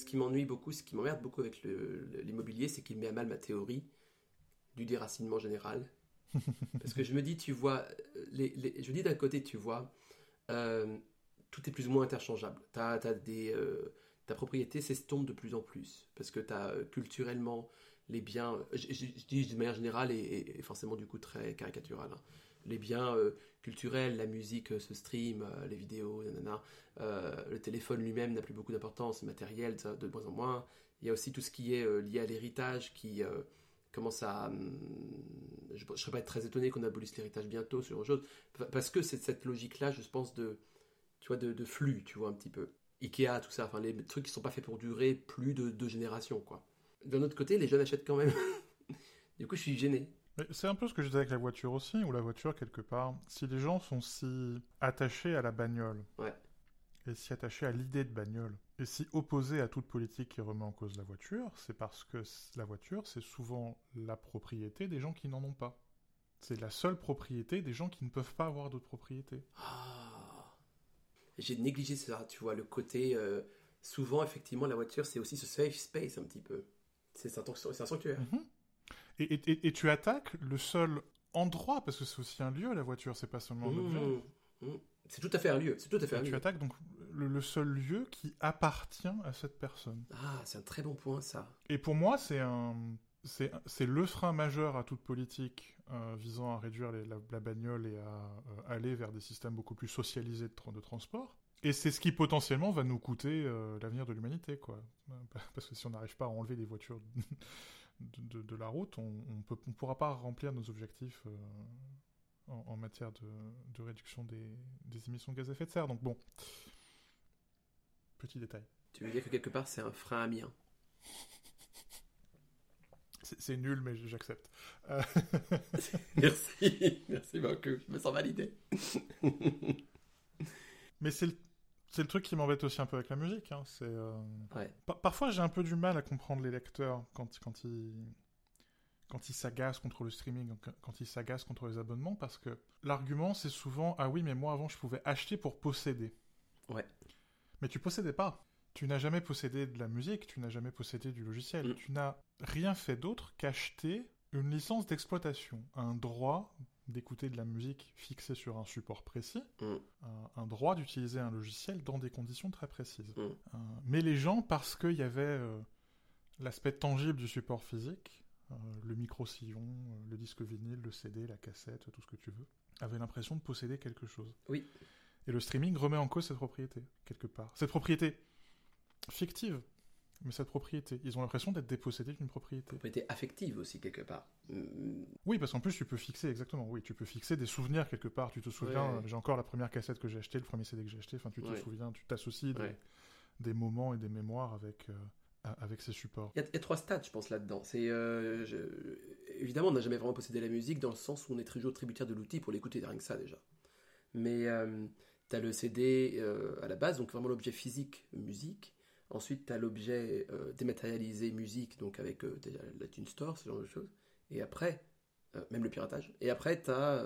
ce qui m'ennuie beaucoup, ce qui m'emmerde beaucoup avec l'immobilier, c'est qu'il met à mal ma théorie du déracinement général. Parce que je me dis, tu vois, euh, les, les- je dis d'un côté, tu vois, euh, tout est plus ou moins interchangeable. Des, euh, ta propriété s'estompe de plus en plus. Parce que tu as culturellement les biens, euh, je, je- je dis de manière générale et forcément du coup très caricatural, hein. Les biens euh, culturels, la musique euh, se stream, euh, les vidéos, nanana, euh, le téléphone lui-même n'a plus beaucoup d'importance, matériel de moins en moins. Il y a aussi tout ce qui est euh, lié à l'héritage qui euh, commence à... hum, je ne serais pas très étonné qu'on abolisse l'héritage bientôt, sur autre chose, Pa- parce que c'est cette logique-là, je pense, de, tu vois, de, flux, tu vois, un petit peu. Ikea, tout ça, enfin, les trucs qui sont pas faits pour durer plus de deux générations, quoi. D'un autre côté, les jeunes achètent quand même. du coup, je suis gêné. C'est un peu ce que je disais avec la voiture aussi, où la voiture, quelque part, si les gens sont si attachés à la bagnole, Ouais. et si attachés à l'idée de bagnole, et si opposés à toute politique qui remet en cause la voiture, c'est parce que la voiture, c'est souvent la propriété des gens qui n'en ont pas. C'est la seule propriété des gens qui ne peuvent pas avoir d'autres propriétés. Ah. J'ai négligé ça, tu vois, le côté. euh, souvent, effectivement, la voiture, c'est aussi ce safe space, un petit peu. C'est un, sanctuaire. Mhm. Et, et- et- et tu attaques le seul endroit, parce que c'est aussi un lieu, la voiture, c'est pas seulement un objet. Mmh, mmh. C'est tout à fait un lieu. C'est tout à fait un Et tu attaques donc le, le seul lieu qui appartient à cette personne. Ah, c'est un très bon point, ça. Et pour moi, c'est un, c'est, le frein majeur à toute politique euh, visant à réduire les- la, la bagnole et à euh, aller vers des systèmes beaucoup plus socialisés de, tra- de transport. Et c'est ce qui potentiellement va nous coûter euh, l'avenir de l'humanité, quoi. Parce que si on n'arrive pas à enlever les voitures de, de- de la route, on ne on pourra pas remplir nos objectifs euh, en, en matière de, de réduction des, des émissions de gaz à effet de serre. Donc bon, petit détail. Tu veux dire que quelque part, c'est un frein à mien. C'est c'est nul, mais j'accepte. Euh, Merci. Merci beaucoup. Je me sens validé. Mais c'est le, c'est le truc qui m'embête aussi un peu avec la musique. Hein. C'est, euh, Ouais. par- parfois, j'ai un peu du mal à comprendre les lecteurs quand, quand ils quand ils s'agacent contre le streaming, quand- quand ils s'agacent contre les abonnements, parce que l'argument, c'est souvent « Ah oui, mais moi, avant, je pouvais acheter pour posséder. » Ouais. Mais tu possédais pas. Tu n'as jamais possédé de la musique, tu n'as jamais possédé du logiciel. Mm. Tu n'as rien fait d'autre qu'acheter une licence d'exploitation, un droit d'écouter de la musique fixée sur un support précis, Mm. un, un droit d'utiliser un logiciel dans des conditions très précises. Mm. Euh, mais les gens, parce qu'il y avait euh, l'aspect tangible du support physique, euh, le micro-sillon, euh, le disque vinyle, le CD, la cassette, tout ce que tu veux, avaient l'impression de posséder quelque chose. Oui. Et le streaming remet en cause cette propriété, quelque part. Cette propriété fictive, mais cette propriété. Ils ont l'impression d'être dépossédés d'une propriété. Propriété affective aussi, quelque part. Mm. Oui, parce qu'en plus, tu peux fixer, exactement, oui, tu peux fixer des souvenirs quelque part. Tu te souviens, Ouais. euh, j'ai encore la première cassette que j'ai achetée, le premier CD que j'ai acheté, enfin, tu te Ouais. souviens, tu t'associes des, Ouais. des moments et des mémoires avec, euh, avec ces supports. Il y, a, il y a trois stades, je pense, là-dedans. C'est euh, je- évidemment, on n'a jamais vraiment possédé la musique dans le sens où on est toujours tributaire de l'outil pour l'écouter, rien que ça déjà. Mais tu as le CD euh, à la base, donc vraiment l'objet physique musique. Ensuite, tu as l'objet euh, dématérialisé musique, donc avec euh, déjà la Tune Store, ce genre de choses. Et après, euh, même le piratage. Et après, tu as,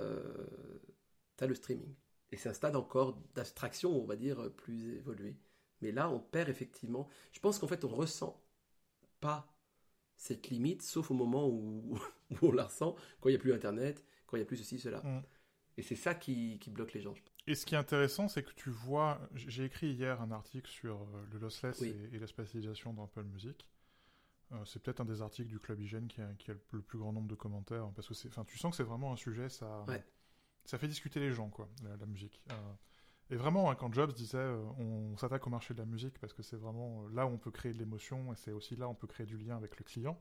le streaming. Et c'est un stade encore d'abstraction, on va dire, plus évolué. Mais là, on perd effectivement. Je pense qu'en fait, on ressent pas cette limite, sauf au moment où, où on la ressent, quand il n'y a plus Internet, quand il n'y a plus ceci, cela. Mm. Et c'est ça qui, qui bloque les gens. je pense. Et ce qui est intéressant, c'est que tu vois, j'ai écrit hier un article sur euh, le lossless Oui. et, et la spatialisation dans Apple Music. Euh, c'est peut-être un des articles du Club Hygiène qui a, qui a le, plus grand nombre de commentaires, parce que c'est, enfin, tu sens que c'est vraiment un sujet, ça, Ouais. ça fait discuter les gens, quoi, la, la musique. Euh, et vraiment, hein, quand Jobs disait, euh, on s'attaque au marché de la musique parce que c'est vraiment là où on peut créer de l'émotion et c'est aussi là où on peut créer du lien avec le client.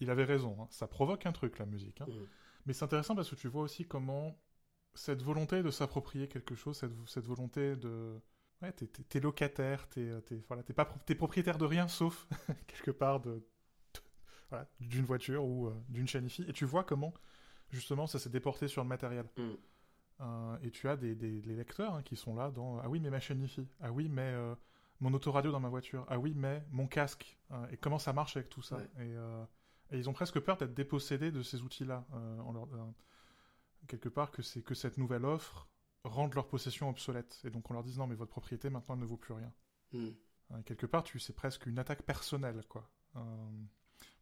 Il avait raison, hein. ça provoque un truc la musique. hein. Mm. Mais c'est intéressant parce que tu vois aussi comment cette volonté de s'approprier quelque chose, cette, cette volonté de... Ouais, t'es, t'es- locataire, t'es, t'es, voilà, t'es, pas, t'es propriétaire de rien sauf, quelque part, de, de- voilà, d'une voiture ou euh, d'une chaîne IFI. Et tu vois comment, justement, ça s'est déporté sur le matériel. Mm. Euh, et tu as des, des, les lecteurs hein, qui sont là dans... Ah oui, mais ma chaîne IFI. Ah oui, mais euh, mon autoradio dans ma voiture. Ah oui, mais mon casque. Euh, et comment ça marche avec tout ça? Ouais. et, euh, et ils ont presque peur d'être dépossédés de ces outils-là. euh, en leur, euh, quelque part, que, c'est, que cette nouvelle offre rende leur possession obsolète. Et donc on leur dise non, mais votre propriété maintenant elle ne vaut plus rien. Mm. Euh, quelque part, tu c'est presque une attaque personnelle, quoi. Euh,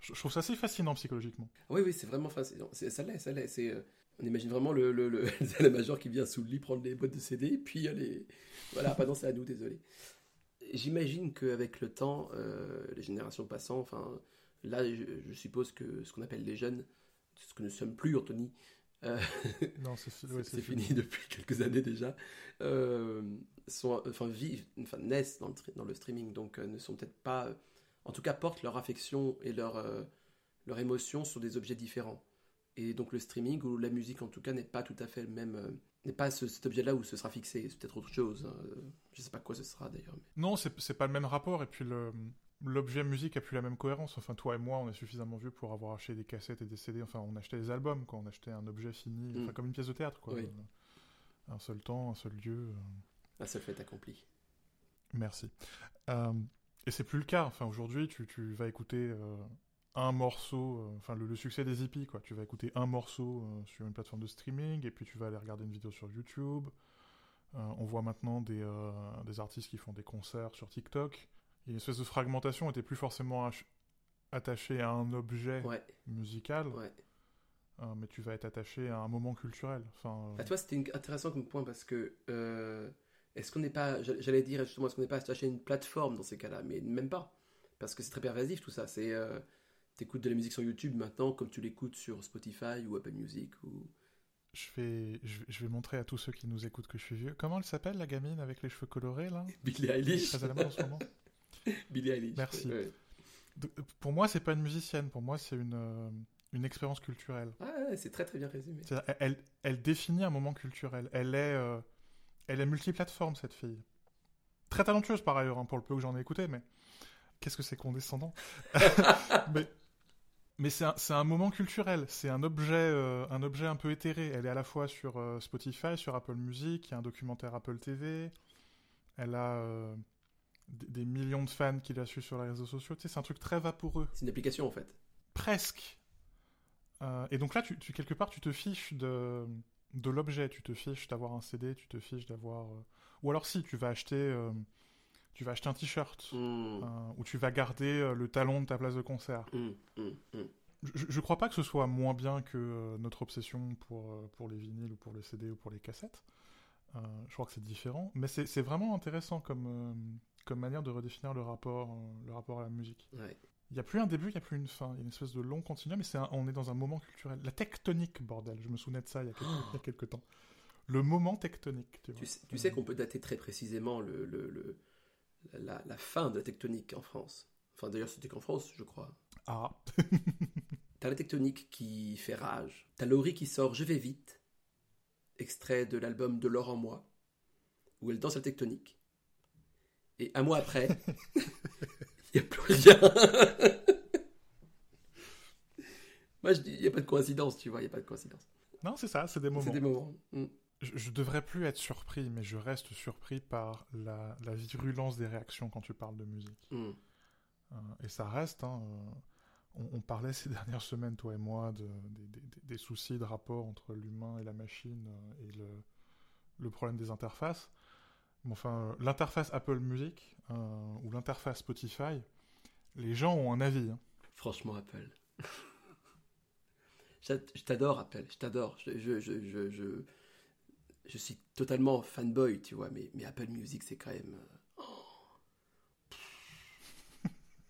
je, je trouve ça assez fascinant psychologiquement. Oui, oui, c'est vraiment fascinant. Ça l'est, ça l'est. Euh, on imagine vraiment le, le, le, major qui vient sous le lit prendre les boîtes de CD, puis allez, voilà, pardon, c'est à nous, désolé. J'imagine qu'avec le temps, euh, les générations passant, enfin, là, je, je suppose que ce qu'on appelle les jeunes, ce que nous sommes plus, Anthony, euh, Non, c'est ouais, fini depuis quelques années déjà, euh, sont, enfin, vivent, enfin, naissent dans le, dans le streaming, donc euh, ne sont peut-être pas, euh, en tout cas, portent leur affection et leur, euh, leur émotion sur des objets différents. Et donc le streaming ou la musique en tout cas n'est pas tout à fait le même, n'est pas ce- cet objet-là où ce sera fixé, c'est peut-être autre chose. hein. Je sais pas quoi ce sera d'ailleurs. mais- Non, c'est c'est pas le même rapport, et puis le- l'objet musique a plus la même cohérence. Enfin, toi et moi, on est suffisamment vieux pour avoir acheté des cassettes et des CD. Enfin, on achetait des albums, quoi. On achetait un objet fini, Mm. enfin, comme une pièce de théâtre, quoi. Oui. Un seul temps, un seul lieu. euh, Un seul fait accompli. Merci. Euh, et c'est plus le cas. Enfin, aujourd'hui, tu, tu vas écouter euh, un morceau, euh, enfin, le, le succès des hippies, quoi. Tu vas écouter un morceau sur une plateforme de streaming, et puis tu vas aller regarder une vidéo sur YouTube. On voit maintenant des, des artistes qui font des concerts sur TikTok. Il y a une espèce de fragmentation, et t'es plus forcément ach- attaché à un objet Ouais, musical, ouais. euh, mais tu vas être attaché à un moment culturel. Enfin, euh, À toi, c'était une- intéressant comme point parce que euh, est-ce qu'on n'est pas, j'a- j'allais dire justement, est-ce qu'on n'est pas attaché à une plateforme dans ces cas-là, mais même pas, parce que c'est très pervasif tout ça. C'est, euh, t'écoutes de la musique sur YouTube maintenant comme tu l'écoutes sur Spotify ou Apple Music ou. je, vais, je, vais- je vais montrer à tous ceux qui nous écoutent que je suis vieux. Comment elle s'appelle, la gamine avec les cheveux colorés, là? Billie Eilish. Très à la mode en ce moment. Billie Eilish. Merci. Ouais. Pour moi, c'est pas une musicienne. Pour moi, c'est une, euh, une expérience culturelle. Ah, c'est très très bien résumé. Elle, définit un moment culturel. Elle est, euh, elle est multiplateforme, cette fille. Très talentueuse, par ailleurs, hein, pour le peu que j'en ai écouté, mais qu'est-ce que c'est condescendant? Mais, mais c'est un, un moment culturel. C'est un objet, euh, un objet un peu éthéré. Elle est à la fois sur euh, Spotify, sur Apple Music. Il y a un documentaire Apple TV. Elle a des, millions de fans qui la suivent sur les réseaux sociaux. Tu sais, c'est un truc très vaporeux. C'est une application en fait. Presque. Euh, et donc là, tu, tu- quelque part, tu te fiches de, de l'objet. Tu te fiches d'avoir un CD, tu te fiches d'avoir. euh, Ou alors, si, tu vas acheter, euh, tu vas acheter un t-shirt. Hmm, ou tu vas garder le talon de ta place de concert. hmm, hmm. Je, je crois pas que ce soit moins bien que notre obsession pour, pour les vinyles ou pour les CD ou pour les cassettes. Euh, je crois que c'est différent. Mais c'est c'est vraiment intéressant comme, euh, comme manière de redéfinir le rapport, euh, le rapport à la musique. Ouais. Il n'y a plus un début, il n'y a plus une fin. Il y a une espèce de long continuum, mais c'est un- on est dans un moment culturel. La tectonique, bordel. Je me souvenais de ça il y a quelques, il y a quelques temps. Le moment tectonique, tu sais, tu sais qu'on peut dater très précisément le, le- le- la, la fin de la tectonique en France. Enfin, d'ailleurs, c'était qu'en France, je crois. Ah, T'as la tectonique qui fait rage. T'as Laurie qui sort Je vais vite, extrait de l'album De l'or en moi, où elle danse la tectonique. Et un mois après, il n'y a plus rien. Moi, je dis, il n'y a pas de coïncidence, tu vois, il n'y a pas de coïncidence. non, c'est ça, c'est des moments. C'est des moments. Mm. Je, je devrais plus être surpris, mais je reste surpris par la, la virulence des réactions quand tu parles de musique. Mm. Euh, et ça reste. hein, euh, on, on parlait ces dernières semaines, toi et moi, de, des, soucis de rapport entre l'humain et la machine euh, et le, le problème des interfaces. Enfin, euh, l'interface Apple Music euh, ou l'interface Spotify, les gens ont un avis. hein. Franchement, Apple. Je t'adore, Apple. Je t'adore. Je, je, je, je, suis totalement fanboy, tu vois. Mais, mais Apple Music, c'est quand même. euh,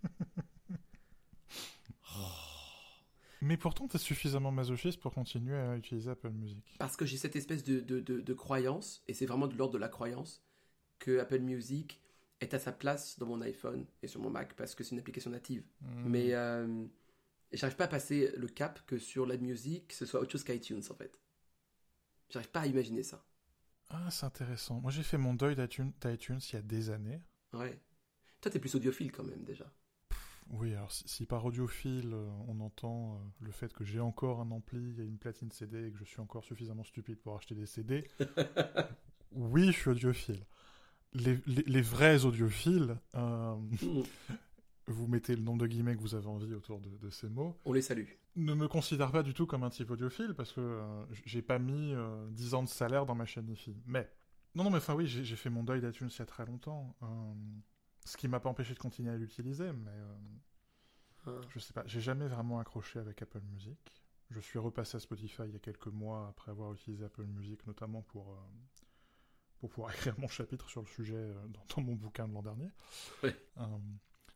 Mais pourtant, tu es suffisamment masochiste pour continuer à utiliser Apple Music. Parce que j'ai cette espèce de, de, de, de croyance, et c'est vraiment de l'ordre de la croyance, que Apple Music est à sa place dans mon iPhone et sur mon Mac parce que c'est une application native. Hmm. Mais euh, j'arrive pas à passer le cap que sur la musique, ce soit autre chose qu'iTunes en fait. J'arrive pas à imaginer ça. Ah, c'est intéressant. Moi, j'ai fait mon deuil d'iTunes il y a des années. Ouais. Toi, t'es plus audiophile quand même déjà. Oui, alors si, si par audiophile, euh, on entend euh, le fait que j'ai encore un ampli et une platine CD et que je suis encore suffisamment stupide pour acheter des CD, oui, je suis audiophile. Les, les- les vrais audiophiles, euh, Mm. vous mettez le nombre de guillemets que vous avez envie autour de, de ces mots, On les salue. ne me considère pas du tout comme un type audiophile parce que euh, j'ai pas mis euh, 10 ans de salaire dans ma chaîne IFI. Mais, non, non, mais enfin oui, j'ai fait mon deuil d'iTunes il y a très longtemps. Euh, Ce qui m'a pas empêché de continuer à l'utiliser, mais euh, Ah. je sais pas, j'ai jamais vraiment accroché avec Apple Music. Je suis repassé à Spotify il y a quelques mois après avoir utilisé Apple Music, notamment pour, pour pouvoir écrire mon chapitre sur le sujet euh, dans, dans mon bouquin de l'an dernier. Euh,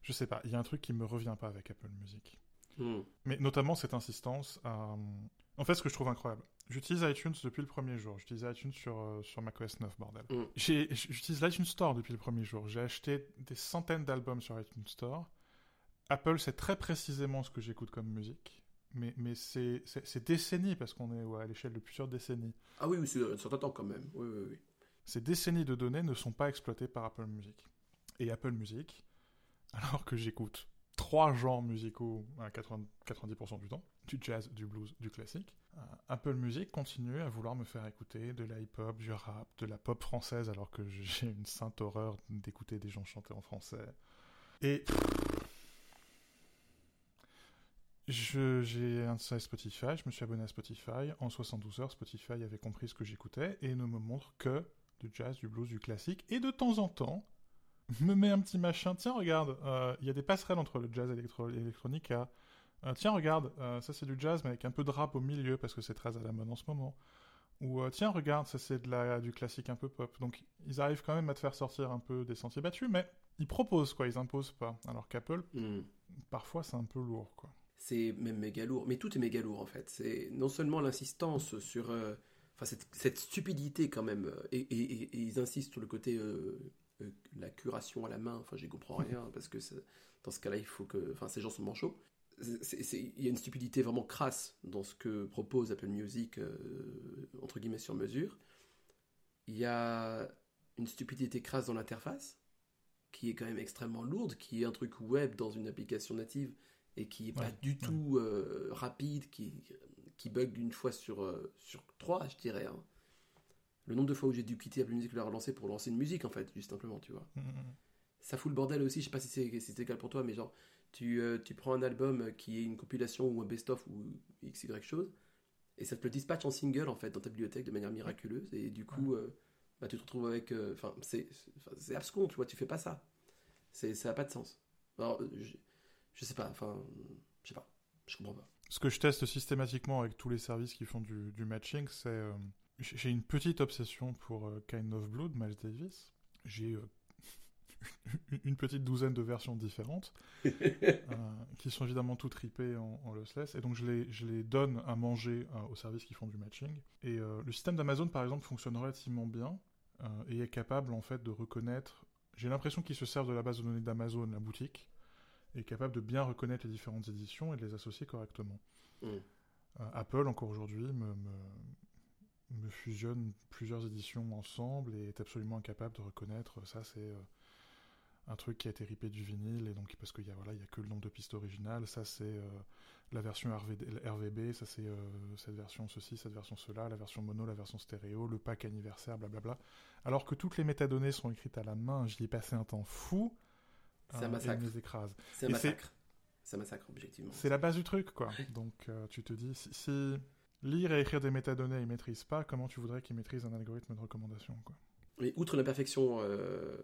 je sais pas, il y a un truc qui me revient pas avec Apple Music. Hmm. Mais notamment cette insistance à... En fait, ce que je trouve incroyable, j'utilise iTunes depuis le premier jour. J'utilise iTunes sur, euh, sur macOS 9, bordel. Mm. J'ai- J'utilise l'iTunes Store depuis le premier jour. J'ai acheté des centaines d'albums sur iTunes Store. Apple sait très précisément ce que j'écoute comme musique. Mais, mais c'est décennies, parce qu'on est ouais, à l'échelle de plusieurs décennies. Ah oui, oui, c'est un certain temps quand même. Oui, oui, oui. Ces décennies de données ne sont pas exploitées par Apple Music. Et Apple Music, alors que j'écoute trois genres musicaux à 80 90% du temps, du jazz, du blues, du classique, euh, Apple Music continue à vouloir me faire écouter de la hip-hop, du rap, de la pop française, alors que j'ai une sainte horreur d'écouter des gens chanter en français. Et j'ai installé Spotify, je me suis abonné à Spotify. En 72 heures, Spotify avait compris ce que j'écoutais et ne me montre que du jazz, du blues, du classique. Et de temps en temps, me met un petit machin. Tiens, regarde, euh, il y a des passerelles entre le jazz électro- électronique à. euh, tiens, regarde, euh, ça c'est du jazz, mais avec un peu de rap au milieu parce que c'est très à la mode en ce moment. Ou euh, tiens, regarde, ça c'est de la, du classique un peu pop. Donc ils arrivent quand même à te faire sortir un peu des sentiers battus, mais ils proposent quoi, ils imposent pas. Alors qu'Apple, Hmm. parfois c'est un peu lourd quoi. C'est même méga lourd. Mais tout est méga lourd en fait. C'est non seulement l'insistance sur. Enfin, cette, cette stupidité quand même. euh, Et, et- et- et ils insistent sur le côté. euh, euh, la curation à la main. Enfin, j'y comprends rien. Parce que dans ce cas-là, il faut que. Enfin, ces gens sont manchots. Il y a une stupidité vraiment crasse dans ce que propose Apple Music, euh, entre guillemets, sur mesure. Il y a une stupidité crasse dans l'interface, qui est quand même extrêmement lourde, qui est un truc web dans une application native et qui est pas du ouais. tout rapide, qui, qui bug d'une fois sur, euh, sur trois, je dirais. hein. Le nombre de fois où j'ai dû quitter Apple Music et la relancer pour lancer une musique, en fait, juste simplement, tu vois. Mm, mm, Ça fout le bordel aussi, je sais pas si c'est si c'est égal pour toi, mais genre, tu, euh, tu prends un album qui est une compilation ou un best-of ou XY chose, et ça te le dispatche en single, en fait, dans ta bibliothèque de manière miraculeuse, et du coup, euh, bah, tu te retrouves avec... Enfin, c'est abscon, tu vois, tu fais pas ça. C'est- Ça n'a pas de sens. Alors, je, je sais pas, enfin, je sais pas, je comprends pas. Ce que je teste systématiquement avec tous les services qui font du, du matching, c'est. euh, j'ai une petite obsession pour euh, Kind of Blue de Miles Davis. J'ai euh, une petite douzaine de versions différentes, qui sont évidemment toutes ripées en, en lossless. Et donc je les, je les donne à manger aux services qui font du matching. Et le système d'Amazon, par exemple, fonctionne relativement bien et est capable en fait de reconnaître. J'ai l'impression qu'ils se servent de la base de données d'Amazon, la boutique, est capable de bien reconnaître les différentes éditions et de les associer correctement. Mm. Euh, Apple, encore aujourd'hui, me, me, me fusionne plusieurs éditions ensemble et est absolument incapable de reconnaître ça, c'est euh, un truc qui a été ripé du vinyle, et donc parce qu'il y a, voilà, il y a que le nombre de pistes originales, ça c'est euh, la version RVD RVB, ça c'est cette version ceci, cette version cela, la version mono, la version stéréo, le pack anniversaire, blablabla. Alors que toutes les métadonnées sont écrites à la main, j'y ai passé un temps fou. C'est un euh, et massacre. me les écrasent. C'est un Et massacre. C'est un massacre, objectivement. C'est la base du truc, quoi. Donc euh, tu te dis, si, si lire et écrire des métadonnées, ils maîtrisent pas, comment tu voudrais qu'ils maîtrisent un algorithme de recommandation, quoi? Mais outre l'imperfection euh,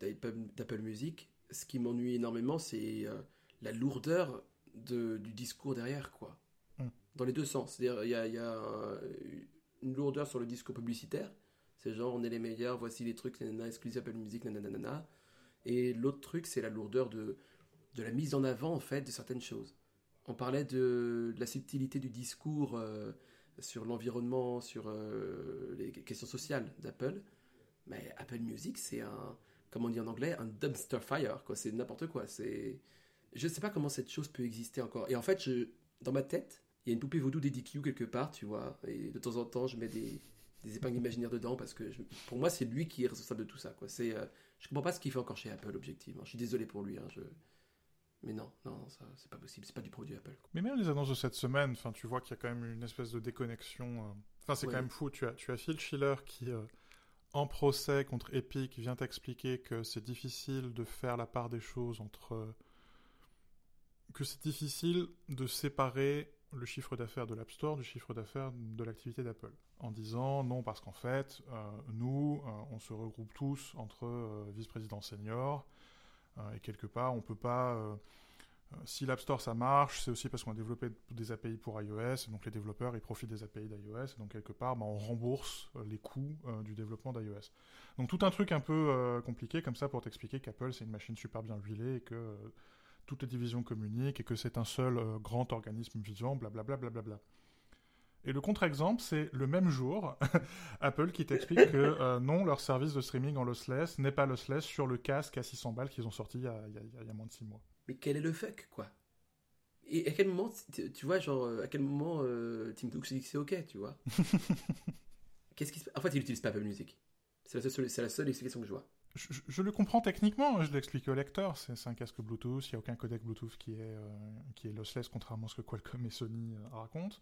d'Apple Music, ce qui m'ennuie énormément, c'est euh, la lourdeur de- du discours derrière, quoi. Mm. Dans les deux sens. C'est-à-dire, il y a, il y a un- une lourdeur sur le discours publicitaire. C'est genre, on est les meilleurs, voici les trucs, nanana, exclusif Apple Music, nanana. Et l'autre truc, c'est la lourdeur de, de la mise en avant, en fait, de certaines choses. On parlait de, la subtilité du discours euh, sur l'environnement, sur euh, les questions sociales d'Apple. Mais Apple Music, c'est un, comme on dit en anglais, un dumpster fire, quoi. C'est n'importe quoi. C'est, je sais pas comment cette chose peut exister encore. Et en fait, dans ma tête, il y a une poupée vaudou d'EDQ quelque part, tu vois. Et de temps en temps, je mets des, des épingles imaginaires dedans parce que je- pour moi, c'est lui qui est responsable de tout ça, quoi. C'est, euh, je comprends pas ce qu'il fait encore chez Apple, objectivement. Je suis désolé pour lui, hein, je... mais non, non, ça, c'est pas possible. C'est pas du produit Apple. quoi. Mais même les annonces de cette semaine, enfin, tu vois qu'il y a quand même une espèce de déconnexion. euh. Enfin, c'est Ouais. quand même fou. Tu as, tu as Phil Schiller qui, euh, en procès contre Epic, vient t'expliquer que c'est difficile de faire la part des choses entre. euh, que c'est difficile de séparer le chiffre d'affaires de l'App Store du chiffre d'affaires de l'activité d'Apple. En disant non, parce qu'en fait, euh, nous, euh, on se regroupe tous entre euh, vice-présidents seniors et quelque part, on peut pas si l'App Store ça marche, c'est aussi parce qu'on a développé des API pour iOS, donc les développeurs ils profitent des API d'iOS, donc quelque part bah, on rembourse les coûts du développement d'iOS. Donc tout un truc un peu compliqué comme ça pour t'expliquer qu'Apple c'est une machine super bien huilée et que toutes les divisions communiquent et que c'est un seul grand organisme vivant, blablabla. Bla, bla, bla, et le contre-exemple, c'est le même jour, Apple qui t'explique que non, leur service de streaming en lossless n'est pas lossless sur le casque à 600 balles qu'ils ont sorti il y, a, moins de 6 mois mais quel est le fuck, quoi? Et à quel moment, tu vois, genre, euh, à quel moment euh, Tim Cook se dit que c'est ok, tu vois? Qu'est-ce qui se En fait, il n'utilise pas Apple Music. C'est la, seule, la seule explication que je vois. Je, le comprends techniquement, hein, je l'explique au lecteur. C'est un casque Bluetooth, il n'y a aucun codec Bluetooth qui est, euh, qui est lossless, contrairement à ce que Qualcomm et Sony racontent.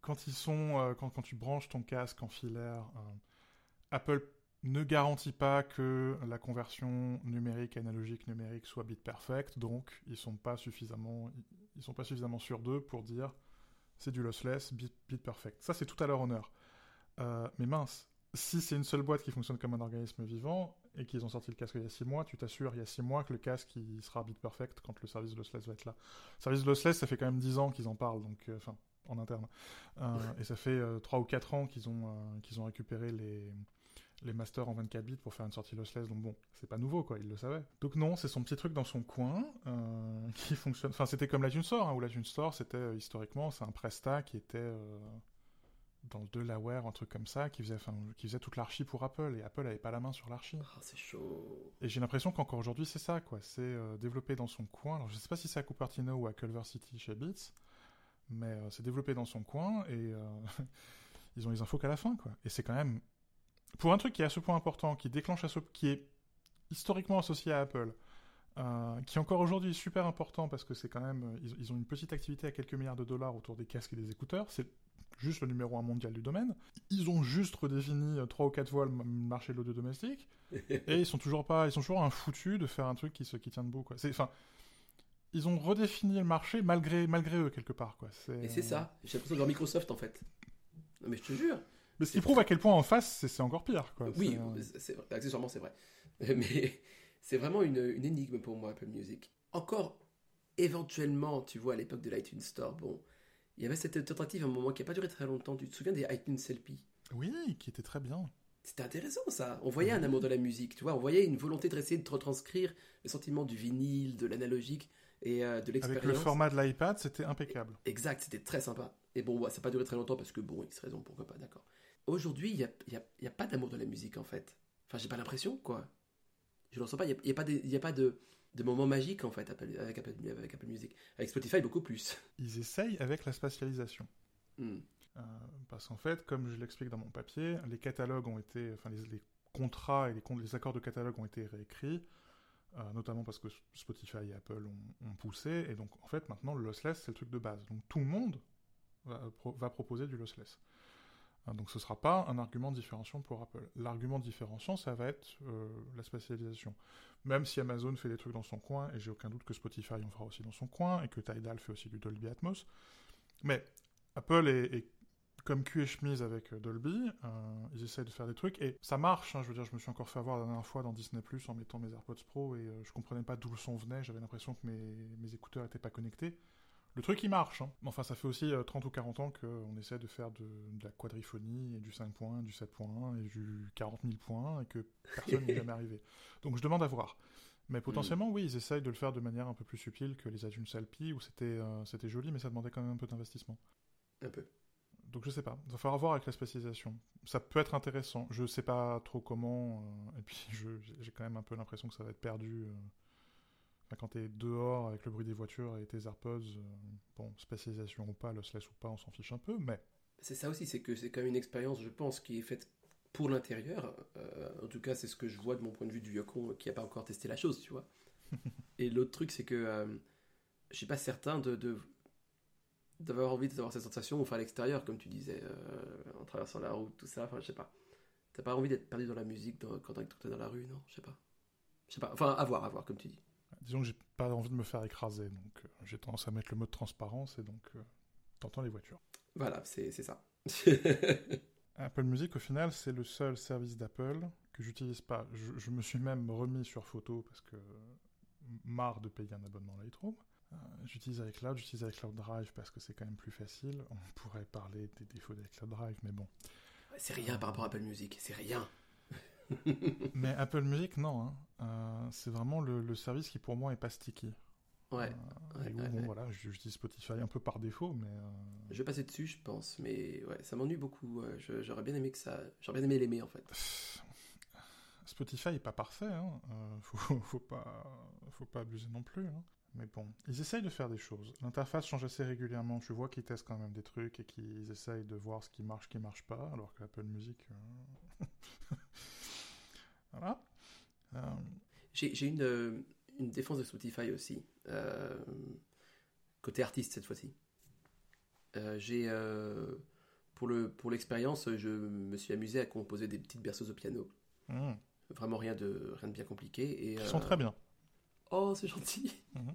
Quand, ils sont, quand, quand, tu branches ton casque en filaire, Apple ne garantit pas que la conversion numérique analogique numérique soit bit perfect, donc ils sont pas suffisamment ils sont pas suffisamment sûrs d'eux pour dire c'est du lossless bit, bit perfect. Ça c'est tout à leur honneur. Euh, mais mince, si c'est une seule boîte qui fonctionne comme un organisme vivant et qu'ils ont sorti le casque il y a 6 mois, tu t'assures il y a 6 mois que le casque sera bit perfect quand le service lossless va être là. Le service lossless ça fait quand même 10 ans qu'ils en parlent donc euh, enfin en interne. Euh, et ça fait 3 ou 4 ans qu'ils ont qu'ils ont récupéré les les masters en 24 bits pour faire une sortie lossless, donc bon, c'est pas nouveau quoi, il le savait. Donc non, c'est son petit truc dans son coin euh, qui fonctionne. Enfin, c'était comme la Store, hein, où la Store, c'était euh, historiquement, c'est un Presta qui était euh, dans le Delaware, un truc comme ça, qui faisait, qui faisait toute l'archi pour Apple, et Apple avait pas la main sur l'archi. Ah, c'est chaud. Et j'ai l'impression qu'encore aujourd'hui, c'est ça quoi, c'est développé dans son coin. Alors je sais pas si c'est à Cupertino ou à Culver City chez Beats, mais c'est développé dans son coin et ils ont les infos qu'à la fin quoi. Et c'est quand même pour un truc qui est à ce point important, qui déclenche à ce, qui est historiquement associé à Apple, euh, qui est encore aujourd'hui super important parce que c'est quand même, euh, ils, ont une petite activité à quelques milliards de dollars autour des casques et des écouteurs. C'est juste le numéro un mondial du domaine. Ils ont juste redéfini euh, trois ou quatre fois le marché de l'audio domestique et ils sont toujours pas, ils sont toujours un foutu de faire un truc qui se, qui tient debout quoi. C'est, enfin, ils ont redéfini le marché malgré, malgré eux quelque part quoi. Et c'est ça. J'ai l'impression de voir Microsoft en fait. Non mais je te jure. Mais ce qui prouve à quel point en face, c'est encore pire. Quoi. Oui, euh, accessoirement, c'est vrai. Mais c'est vraiment une, une, énigme pour moi, Apple Music. Encore, éventuellement, tu vois, à l'époque de l'iTunes Store, bon, il y avait cette tentative à un moment qui n'a pas duré très longtemps. Tu te souviens des iTunes LP Oui, qui était très bien. C'était intéressant ça. On voyait un amour de la musique, tu vois. On voyait une volonté de essayer de retranscrire le sentiment du vinyle, de l'analogique et euh, de l'expérience. Avec le format de l'iPad, c'était impeccable. Exact, c'était très sympa. Et bon, ça n'a pas duré très longtemps parce que bon, X raison, pourquoi pas, d'accord aujourd'hui, il n'y a, y a, y a, pas d'amour de la musique, en fait. Enfin, j'ai pas l'impression, quoi. Je ne ressens pas. Il n'y a, pas, de, y a pas de, de moment magique, en fait, avec Apple, avec Apple Music. Avec Spotify, beaucoup plus. Ils essayent avec la spatialisation. Hmm. Euh, parce qu'en fait, comme je l'explique dans mon papier, les catalogues ont été, enfin les, contrats et les, les, accords de catalogue ont été réécrits, euh, notamment parce que Spotify et Apple ont, poussé, et donc en fait maintenant le lossless c'est le truc de base. Donc tout le monde va, va proposer du lossless. Hein, donc ce ne sera pas un argument différenciant pour Apple. L'argument différenciant, ça va être euh, la spécialisation. Même si Amazon fait des trucs dans son coin, et j'ai aucun doute que Spotify en fera aussi dans son coin, et que Tidal fait aussi du Dolby Atmos. Mais Apple est, comme cul et chemise avec euh, Dolby, euh, ils essayent de faire des trucs, et ça marche, hein, je veux dire, je me suis encore fait avoir la dernière fois dans Disney Plus en mettant mes AirPods Pro, et je comprenais pas d'où le son venait, j'avais l'impression que mes, mes écouteurs n'étaient pas connectés. Le truc, il marche. Hein. Enfin, ça fait aussi 30 euh, ou 40 ans qu'on essaie de faire de, la quadriphonie, et du 5 points, du 7 points, et du 40 000 points, et que personne n'est jamais arrivé. Donc je demande à voir. Mais potentiellement, oui, ils essayent de le faire de manière un peu plus subtile que les iTunes Salpi, où c'était euh, c'était joli, mais ça demandait quand même un peu d'investissement. Un peu. Donc je sais pas. Il va falloir voir avec la spécialisation. Ça peut être intéressant. Je sais pas trop comment. Euh, et puis j'ai quand même un peu l'impression que ça va être perdu quand tu es dehors avec le bruit des voitures et tes AirPods, euh, bon, spécialisation ou pas, lossless ou pas, on s'en fiche un peu, mais... C'est ça aussi, c'est que c'est quand même une expérience, je pense, qui est faite pour l'intérieur. Euh, en tout cas, c'est ce que je vois de mon point de vue du Yukon qui n'a pas encore testé la chose, tu vois. et l'autre truc, c'est que euh, je suis pas certain de, d'avoir envie d'avoir cette sensation enfin à l'extérieur, comme tu disais, en traversant la route, tout ça, enfin, je sais pas. T'as pas envie d'être perdu dans la musique quand t'es dans la rue, non? Je sais pas. Je sais pas. Enfin, à voir, à voir, comme tu dis. Disons que j'ai pas envie de me faire écraser, donc euh, j'ai tendance à mettre le mode transparence et donc euh, t'entends les voitures. Voilà, c'est ça. Apple Music, au final, c'est le seul service d'Apple que j'utilise pas. Je, me suis même remis sur photo parce que marre de payer un abonnement Lightroom. Euh, j'utilise iCloud, j'utilise iCloud Drive parce que c'est quand même plus facile. On pourrait parler des défauts d'iCloud Drive, mais bon. C'est rien par rapport à Apple Music, c'est rien. mais Apple Music, non. Hein. Euh, c'est vraiment le, service qui pour moi est pas sticky. Ouais. Euh, bon, voilà, j'utilise Spotify un peu par défaut, mais. Je vais passer dessus, je pense, mais ouais, ça m'ennuie beaucoup. J'aurais bien aimé que ça, j'aurais bien aimé l'aimer en fait. Spotify est pas parfait, hein. faut, faut, pas, faut pas abuser non plus. Hein. Mais bon, ils essayent de faire des choses. L'interface change assez régulièrement. Je vois qu'ils testent quand même des trucs et qu'ils essayent de voir ce qui marche, ce qui marche pas, alors que Apple Music. Euh, voilà. Euh, j'ai une, euh, une, défense de Spotify aussi. côté artiste cette fois-ci. j'ai. pour l'expérience, pour je me suis amusé à composer des petites berceuses au piano. Hmm. Vraiment rien de, rien de bien compliqué. Et, Ils sont très bien. Oh, c'est gentil. Mhm.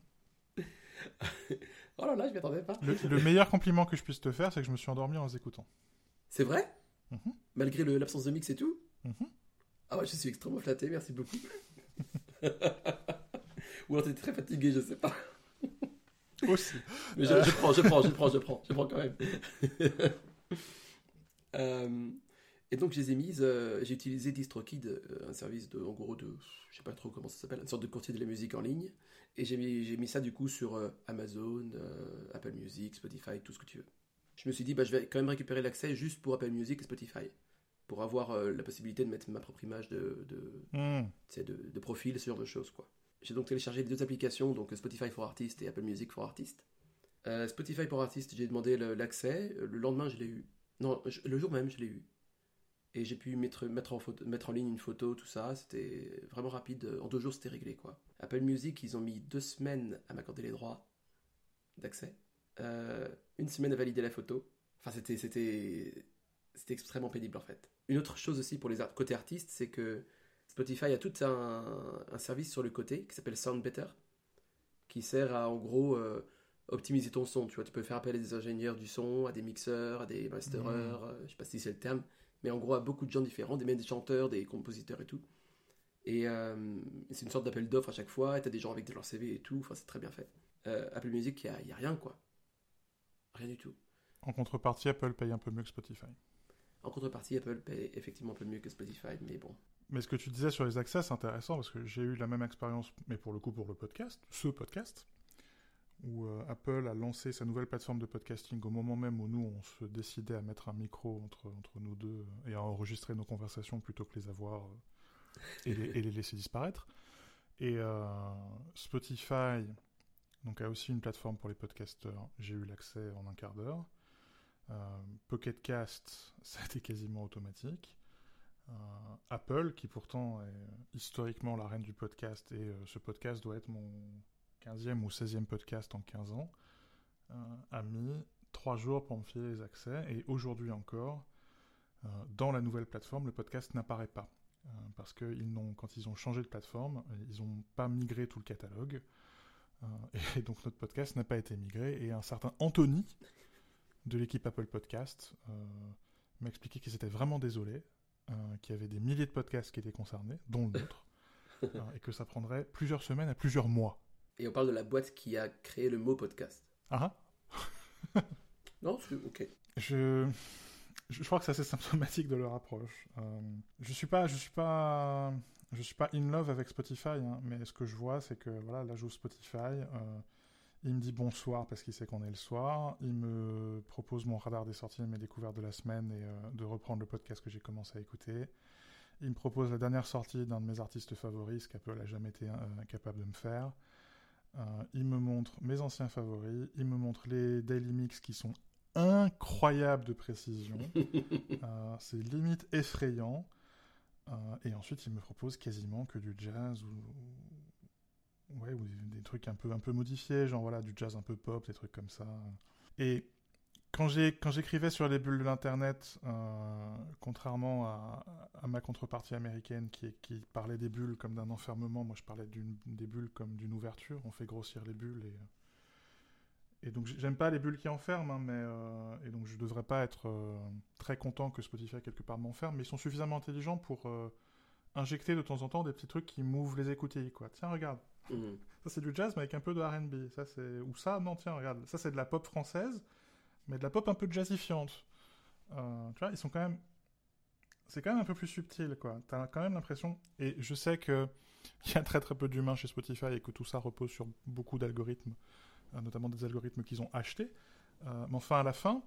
oh là là, je m'y attendais pas. Le, meilleur compliment que je puisse te faire, c'est que je me suis endormi en les écoutant. C'est vrai? Mhm. Malgré l'absence de mix et tout? Mhm. Ah ouais, je suis extrêmement flatté, merci beaucoup. Ou alors t'es très fatigué, je sais pas. Aussi. Mais je, je, prends, je prends, je prends, je prends, je prends quand même. euh, et donc, je les ai mises. Euh, j'ai utilisé DistroKid, euh, un service de, en gros, de. Je sais pas trop comment ça s'appelle, une sorte de courtier de la musique en ligne. Et j'ai mis, mis ça, du coup, sur euh, Amazon, Apple Music, Spotify, tout ce que tu veux. Je me suis dit, bah, je vais quand même récupérer l'accès juste pour Apple Music et Spotify. Pour avoir la possibilité de mettre ma propre image de, de, hmm. de, de, profil, ce genre de choses, quoi. J'ai donc téléchargé les deux applications, donc Spotify for Artists et Apple Music for Artists. Spotify for Artists, j'ai demandé l'accès. Le lendemain, je l'ai eu. Non, le jour même, je l'ai eu et j'ai pu mettre, mettre, en photo, mettre en ligne une photo, tout ça. C'était vraiment rapide. En deux jours, c'était réglé. quoi. Apple Music, ils ont mis deux semaines à m'accorder les droits d'accès. Euh, une semaine à valider la photo. Enfin, c'était, c'était, c'était extrêmement pénible en fait. Une autre chose aussi pour les côtés artistes, c'est que Spotify a tout un, un, service sur le côté qui s'appelle Sound Better, qui sert à en gros euh, optimiser ton son. Tu vois, tu peux faire appel à des ingénieurs du son, à des mixeurs, à des masterers, mmh. euh, je sais pas si c'est le terme, mais en gros à beaucoup de gens différents, des, même des chanteurs, des compositeurs et tout. Et euh, c'est une sorte d'appel d'offres à chaque fois, et t'as des gens avec leur CV et tout, enfin c'est très bien fait. Euh, Apple Music, il n'y a, rien quoi. Rien du tout. En contrepartie, Apple paye un peu mieux que Spotify. En contrepartie, Apple paye effectivement un peu mieux que Spotify, mais bon. Mais ce que tu disais sur les accès, c'est intéressant parce que j'ai eu la même expérience, mais pour le coup pour le podcast, ce podcast où euh, Apple a lancé sa nouvelle plateforme de podcasting au moment même où nous, on se décidait à mettre un micro entre, nous deux et à enregistrer nos conversations plutôt que les avoir euh, et, les, laisser disparaître. Et euh, Spotify donc, a aussi une plateforme pour les podcasteurs. J'ai eu l'accès en un quart d'heure. Pocket Cast, ça a été quasiment automatique. Apple, qui pourtant est historiquement la reine du podcast, et ce podcast doit être mon 15e ou 16e podcast en 15 ans, euh, a mis 3 jours pour me filer les accès, et aujourd'hui encore, euh, dans la nouvelle plateforme, le podcast n'apparaît pas. Euh, parce que ils quand ils ont changé de plateforme, ils n'ont pas migré tout le catalogue, et donc notre podcast n'a pas été migré, et un certain Anthony, de l'équipe Apple Podcast, m'a expliqué qu'ils étaient vraiment désolés, qu'il y avait des milliers de podcasts qui étaient concernés, dont le nôtre, et que ça prendrait plusieurs semaines à plusieurs mois et on parle de la boîte qui a créé le mot podcast. Ah, ah. Non, ok. Je... je crois que c'est assez symptomatique de leur approche. Euh, je suis pas, je suis pas, je suis pas in love avec Spotify, hein, mais ce que je vois, c'est que voilà, là, j'ouvre Spotify. Euh, il me dit bonsoir parce qu'il sait qu'on est le soir. Il me propose mon radar des sorties et mes découvertes de la semaine et euh, de reprendre le podcast que j'ai commencé à écouter. Il me propose la dernière sortie d'un de mes artistes favoris, ce qu'Apple a jamais été capable de me faire. Euh, il me montre mes anciens favoris, il me montre les daily mix qui sont incroyables de précision. Euh, c'est limite effrayant. Euh, et ensuite, il me propose quasiment que du jazz ou, ouais, ou des trucs un peu, un peu modifiés, genre voilà, du jazz un peu pop, des trucs comme ça. Et quand j'écrivais sur les bulles de l'internet, euh, contrairement à, ma contrepartie américaine qui, qui parlait des bulles comme d'un enfermement, moi je parlais des bulles comme d'une ouverture. On fait grossir les bulles et et donc j'aime pas les bulles qui enferment, hein, mais euh, et donc je devrais pas être euh, très content que Spotify quelque part m'enferme, mais ils sont suffisamment intelligents pour injecter de temps en temps des petits trucs qui m'ouvrent les écoutilles quoi. Tiens regarde, Mhm. Ça, c'est du jazz, mais avec un peu de R&B. Ça, c'est... Ou ça, non, tiens, regarde. Ça, c'est de la pop française, mais de la pop un peu jazzifiante. Euh, tu vois, ils sont quand même... C'est quand même un peu plus subtil, quoi. T'as quand même l'impression... Et je sais que il y a très très peu d'humains chez Spotify et que tout ça repose sur beaucoup d'algorithmes, euh, notamment des algorithmes qu'ils ont achetés. Euh, mais enfin, à la fin,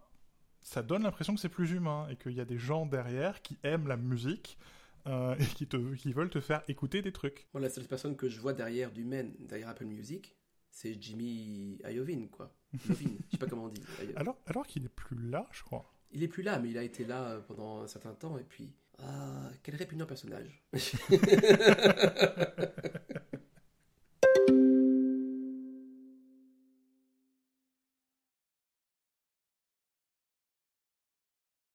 ça donne l'impression que c'est plus humain et qu'il y a des gens derrière qui aiment la musique et qui, te, qui veulent te faire écouter des trucs. Moi, la seule personne que je vois derrière du men, derrière Apple Music, c'est Jimmy Iovine, quoi. Iovine, je sais pas comment on dit. Alors, alors qu'il est plus là, je crois. Il est plus là, mais il a été là euh, pendant un certain temps, et puis... Ah, quel répugnant personnage.